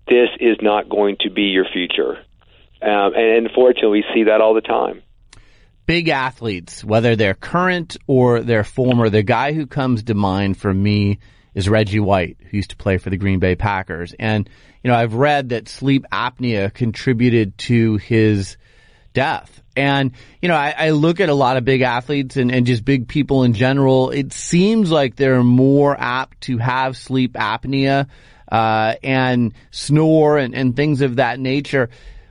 this is not going to be your future. Um, and unfortunately, we see that all the time. Big athletes, whether they're current or they're former, the guy who comes to mind for me is Reggie White, who used to play for the Green Bay Packers. And, you know, I've read that sleep apnea contributed to his death. And, you know, I, I look at a lot of big athletes and, and just big people in general. It seems like they're more apt to have sleep apnea, uh, and snore and, and things of that nature.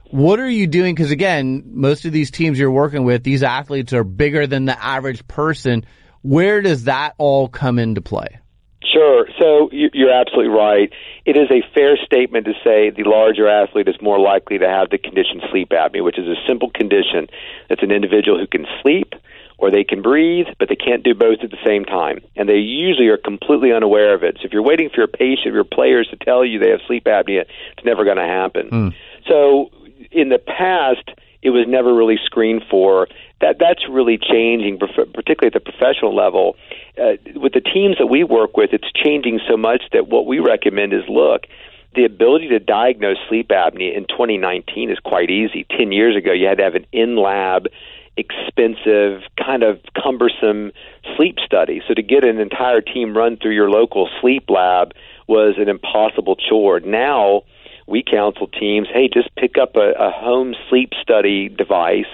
What are you doing? Because again, most of these teams you're working with, these athletes are bigger than the average person. Where does that all come into play? Sure. So you- you're absolutely right. It is a fair statement to say the larger athlete is more likely to have the condition sleep apnea, which is a simple condition. It's an individual who can sleep or they can breathe, but they can't do both at the same time. And they usually are completely unaware of it. So if you're waiting for your patient, your players to tell you they have sleep apnea, it's never going to happen. Hmm. So in the past, it was never really screened for. That that's really changing, particularly at the professional level. Uh, with the teams that we work with, it's changing so much that what we recommend is look. The ability to diagnose sleep apnea in 2019 is quite easy. Ten years ago, you had to have an in-lab, expensive, kind of cumbersome sleep study. So to get an entire team run through your local sleep lab was an impossible chore. Now we counsel teams, hey, just pick up a, a home sleep study device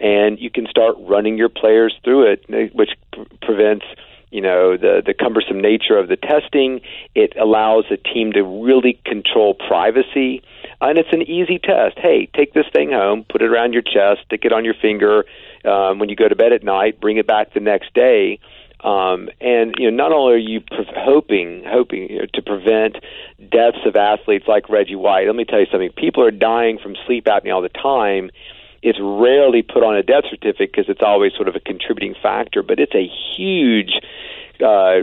and you can start running your players through it, which pre- prevents you know the the cumbersome nature of the testing. It allows a team to really control privacy, and it's an easy test. Hey, take this thing home, put it around your chest, stick it on your finger um, when you go to bed at night, bring it back the next day. Um, and you know, not only are you pre- hoping hoping you know, to prevent deaths of athletes like Reggie White. Let me tell you something: people are dying from sleep apnea all the time. It's rarely put on a death certificate because it's always sort of a contributing factor, but it's a huge uh, uh,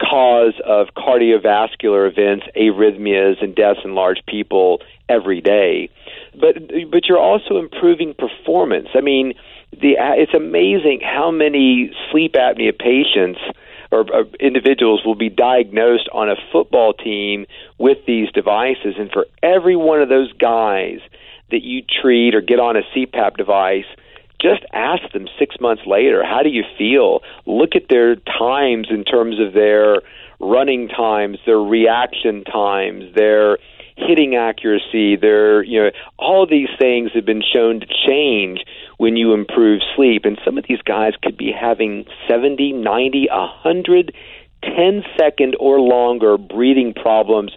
cause of cardiovascular events, arrhythmias, and deaths in large people every day. But but you're also improving performance. I mean, the it's amazing how many sleep apnea patients or, or individuals will be diagnosed on a football team with these devices, and for every one of those guys that you treat or get on a CPAP device, just ask them six months later, how do you feel? Look at their times in terms of their running times, their reaction times, their hitting accuracy, their, you know, all these things have been shown to change when you improve sleep. And some of these guys could be having 70, 90, 100, 10 second or longer breathing problems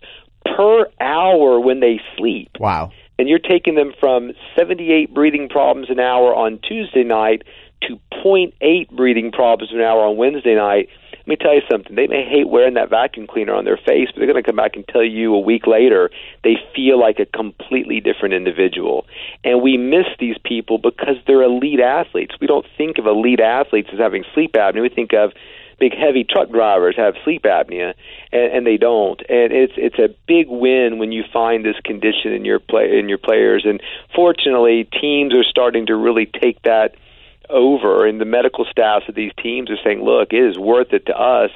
per hour when they sleep Wow. And you're taking them from 78 breathing problems an hour on Tuesday night to 0.8 breathing problems an hour on Wednesday night. Let me tell you something. They may hate wearing that vacuum cleaner on their face, but they're going to come back and tell you a week later they feel like a completely different individual. And we miss these people because they're elite athletes. We don't think of elite athletes as having sleep apnea. We think of big heavy truck drivers have sleep apnea and, and they don't. And it's it's a big win when you find this condition in your play in your players. And fortunately teams are starting to really take that over. And the medical staffs of these teams are saying look it is worth it to us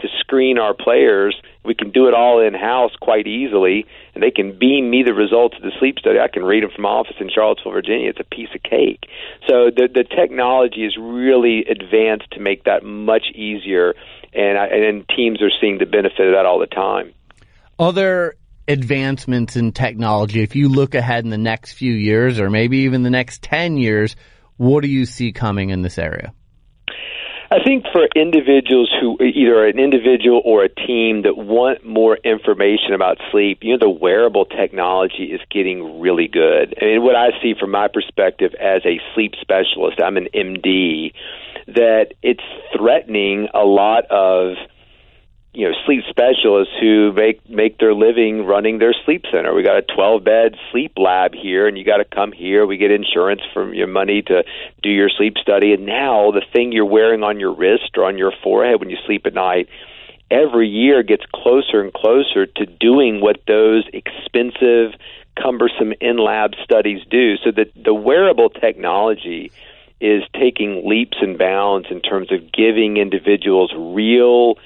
to screen our players. We can do it all in house quite easily and they can beam me the results of the sleep study. I can read them from office in charlottesville virginia. It's a piece of cake. So the the technology is really advanced to make that much easier and I, and teams are seeing the benefit of that all the time. Other advancements in technology, if you look ahead in the next few years or maybe even the next 10 years, what do you see coming in this area? I think for individuals who either an individual or a team that want more information about sleep, you know, the wearable technology is getting really good. I mean, what I see from my perspective as a sleep specialist, I'm an MD, that it's threatening a lot of you know sleep specialists who make make their living running their sleep center. We got a 12 bed sleep lab here, and you got to come here. We get insurance from your money to do your sleep study, and now the thing you're wearing on your wrist or on your forehead when you sleep at night every year gets closer and closer to doing what those expensive, cumbersome in lab studies do. So that the wearable technology is taking leaps and bounds in terms of giving individuals real,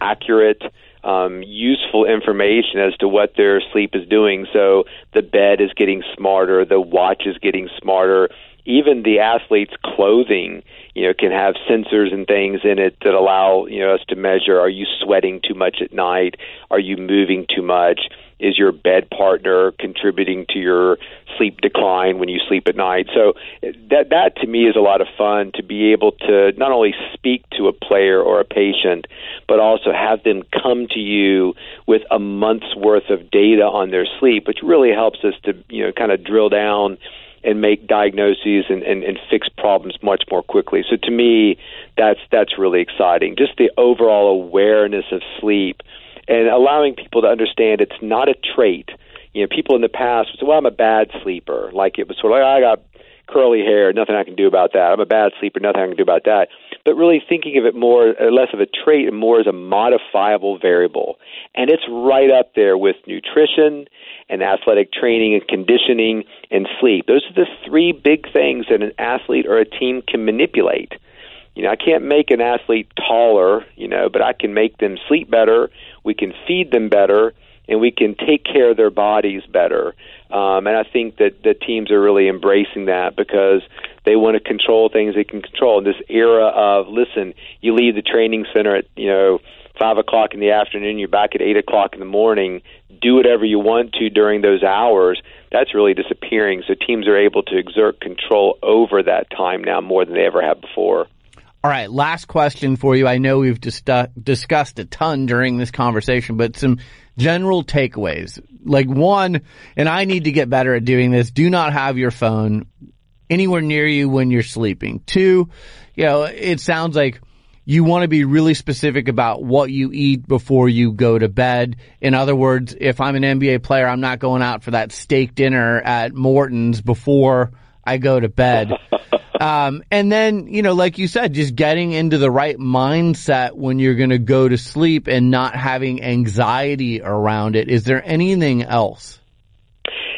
accurate, um, useful information as to what their sleep is doing. So the bed is getting smarter, the watch is getting smarter, even the athlete's clothing, you know, can have sensors and things in it that allow you know us to measure: Are you sweating too much at night? Are you moving too much? Is your bed partner contributing to your sleep decline when you sleep at night? So that that to me is a lot of fun to be able to not only speak to a player or a patient, but also have them come to you with a month's worth of data on their sleep, which really helps us to you know kind of drill down and make diagnoses and, and, and fix problems much more quickly. So to me, that's that's really exciting. Just the overall awareness of sleep and allowing people to understand it's not a trait. You know, people in the past would say, "Well, I'm a bad sleeper." Like it was sort of like, "I got curly hair, nothing I can do about that. I'm a bad sleeper, nothing I can do about that." But really thinking of it more uh, less of a trait and more as a modifiable variable. And it's right up there with nutrition and athletic training and conditioning and sleep. Those are the three big things that an athlete or a team can manipulate. You know, I can't make an athlete taller, you know, but I can make them sleep better we can feed them better, and we can take care of their bodies better. Um, and I think that the teams are really embracing that because they want to control things they can control. This era of listen, you leave the training center at you know five o'clock in the afternoon, you're back at eight o'clock in the morning. Do whatever you want to during those hours. That's really disappearing. So teams are able to exert control over that time now more than they ever have before. All right, last question for you. I know we've dis- discussed a ton during this conversation, but some general takeaways. Like one, and I need to get better at doing this, do not have your phone anywhere near you when you're sleeping. Two, you know, it sounds like you want to be really specific about what you eat before you go to bed. In other words, if I'm an NBA player, I'm not going out for that steak dinner at Morton's before I go to bed. Um, and then, you know, like you said, just getting into the right mindset when you're going to go to sleep and not having anxiety around it. Is there anything else?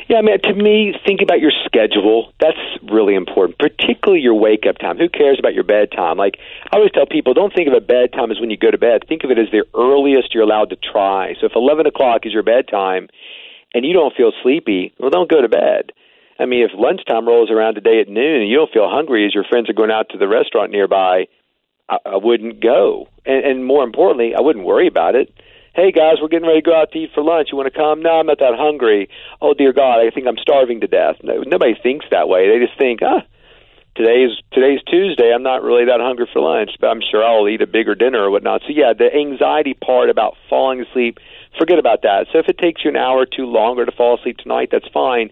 Yeah, I mean, to me, think about your schedule. That's really important, particularly your wake up time. Who cares about your bedtime? Like, I always tell people, don't think of a bedtime as when you go to bed. Think of it as the earliest you're allowed to try. So if 11 o'clock is your bedtime and you don't feel sleepy, well, don't go to bed. I mean, if lunchtime rolls around today at noon and you don't feel hungry as your friends are going out to the restaurant nearby, I, I wouldn't go. And, and more importantly, I wouldn't worry about it. Hey guys, we're getting ready to go out to eat for lunch. You want to come? No, I'm not that hungry. Oh dear God, I think I'm starving to death. No, nobody thinks that way. They just think, ah, today's today's Tuesday. I'm not really that hungry for lunch, but I'm sure I'll eat a bigger dinner or whatnot. So yeah, the anxiety part about falling asleep, forget about that. So if it takes you an hour or two longer to fall asleep tonight, that's fine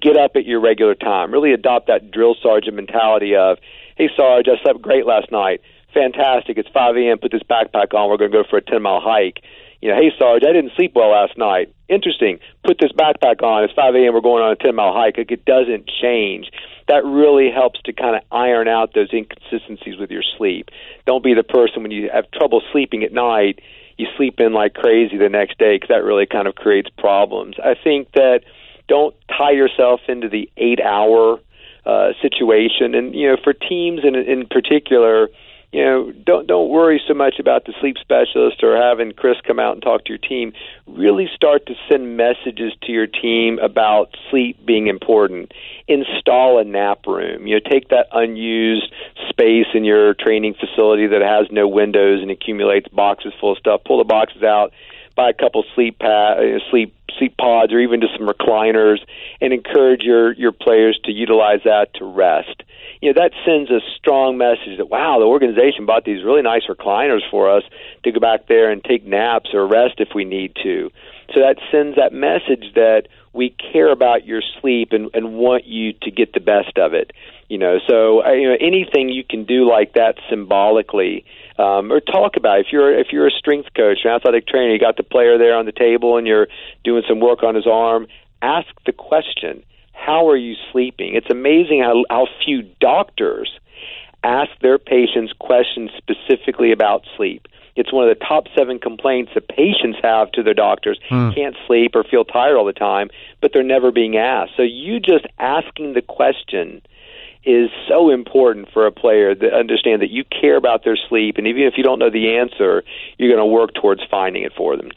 get up at your regular time. Really adopt that drill sergeant mentality of, hey, Sarge, I slept great last night. Fantastic. It's 5 a.m. Put this backpack on. We're going to go for a 10 mile hike. You know, hey, Sarge, I didn't sleep well last night. Interesting. Put this backpack on. It's 5 a.m. We're going on a 10 mile hike. It doesn't change. That really helps to kind of iron out those inconsistencies with your sleep. Don't be the person when you have trouble sleeping at night, you sleep in like crazy the next day because that really kind of creates problems. I think that don't tie yourself into the eight hour uh, situation. And you know, for teams in in particular, you know, don't don't worry so much about the sleep specialist or having Chris come out and talk to your team. Really start to send messages to your team about sleep being important. Install a nap room. You know, take that unused space in your training facility that has no windows and accumulates boxes full of stuff. Pull the boxes out buy a couple sleep pad, uh, sleep sleep pods, or even just some recliners, and encourage your your players to utilize that to rest. You know that sends a strong message that wow, the organization bought these really nice recliners for us to go back there and take naps or rest if we need to. So that sends that message that we care about your sleep and, and want you to get the best of it. You know, so uh, you know anything you can do like that symbolically um, or talk about it. if you're if you're a strength coach, an athletic trainer, you got the player there on the table and you're doing some work on his arm. Ask the question: How are you sleeping? It's amazing how how few doctors ask their patients questions specifically about sleep. It's one of the top seven complaints that patients have to their doctors. Hmm. Can't sleep or feel tired all the time, but they're never being asked. So you just asking the question is so important for a player to understand that you care about their sleep, and even if you don't know the answer, you're going to work towards finding it for them.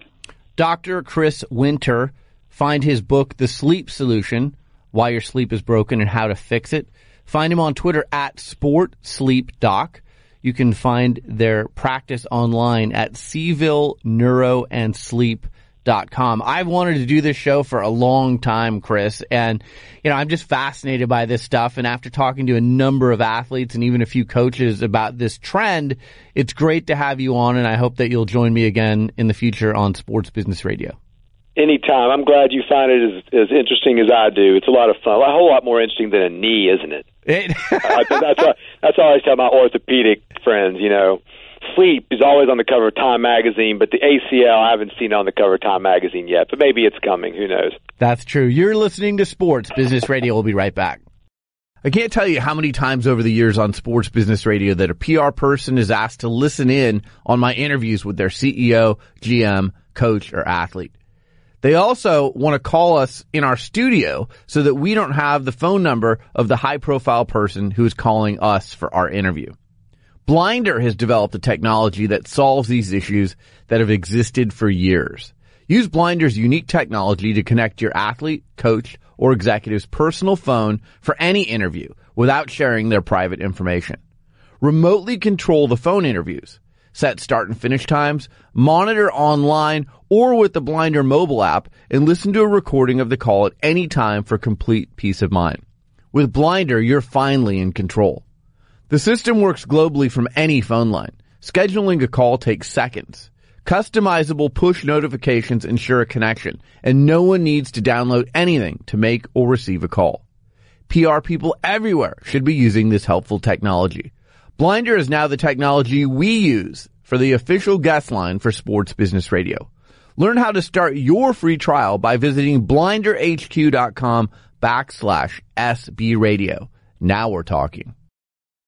Dr. Chris Winter, find his book, The Sleep Solution Why Your Sleep is Broken and How to Fix It. Find him on Twitter at SportSleepDoc. You can find their practice online at Cville Neuro and Sleep com. I've wanted to do this show for a long time, Chris, and you know, I'm just fascinated by this stuff. And after talking to a number of athletes and even a few coaches about this trend, it's great to have you on, and I hope that you'll join me again in the future on Sports Business Radio. Anytime. I'm glad you find it as, as interesting as I do. It's a lot of fun. A whole lot more interesting than a knee, isn't it? it that's what, that's I tell my orthopedic friends. You know, sleep is always on the cover of Time magazine, but the ACL I haven't seen on the cover of Time magazine yet. But maybe it's coming. Who knows? That's true. You're listening to Sports Business Radio. We'll be right back. I can't tell you how many times over the years on Sports Business Radio that a PR person is asked to listen in on my interviews with their CEO, GM, coach, or athlete. They also want to call us in our studio so that we don't have the phone number of the high profile person who is calling us for our interview. Blinder has developed a technology that solves these issues that have existed for years. Use Blinder's unique technology to connect your athlete, coach, or executive's personal phone for any interview without sharing their private information. Remotely control the phone interviews. Set start and finish times, monitor online or with the Blinder mobile app, and listen to a recording of the call at any time for complete peace of mind. With Blinder, you're finally in control. The system works globally from any phone line. Scheduling a call takes seconds. Customizable push notifications ensure a connection, and no one needs to download anything to make or receive a call. PR people everywhere should be using this helpful technology. Blinder is now the technology we use for the official guest line for Sports Business Radio. Learn how to start your free trial by visiting blinderhq.com backslash SB radio. Now we're talking.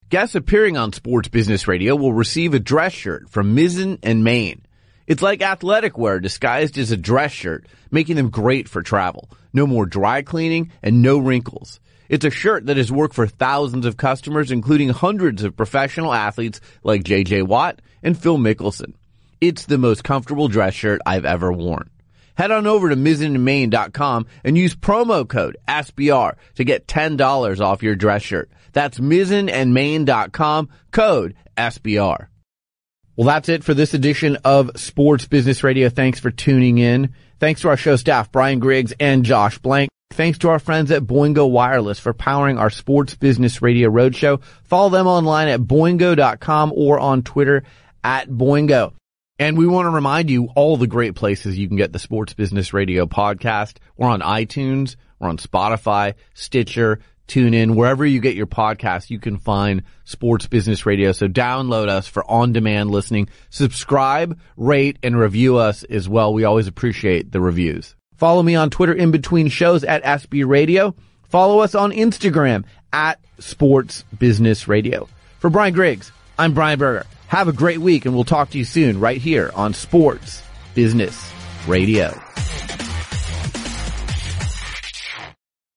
Guests appearing on Sports Business Radio will receive a dress shirt from Mizzen and Main. It's like athletic wear disguised as a dress shirt, making them great for travel. No more dry cleaning and no wrinkles. It's a shirt that has worked for thousands of customers, including hundreds of professional athletes like JJ Watt and Phil Mickelson. It's the most comfortable dress shirt I've ever worn. Head on over to mizzenandmain.com and use promo code SBR to get $10 off your dress shirt. That's mizzenandmain.com, code SBR. Well, that's it for this edition of Sports Business Radio. Thanks for tuning in. Thanks to our show staff, Brian Griggs and Josh Blank. Thanks to our friends at Boingo Wireless for powering our Sports Business Radio Roadshow. Follow them online at boingo.com or on Twitter at Boingo. And we want to remind you all the great places you can get the Sports Business Radio podcast. We're on iTunes, we're on Spotify, Stitcher, TuneIn, wherever you get your podcast, you can find Sports Business Radio. So download us for on-demand listening. Subscribe, rate, and review us as well. We always appreciate the reviews. Follow me on Twitter in between shows at SB Radio. Follow us on Instagram at Sports Business Radio. For Brian Griggs, I'm Brian Berger. Have a great week and we'll talk to you soon right here on Sports Business Radio.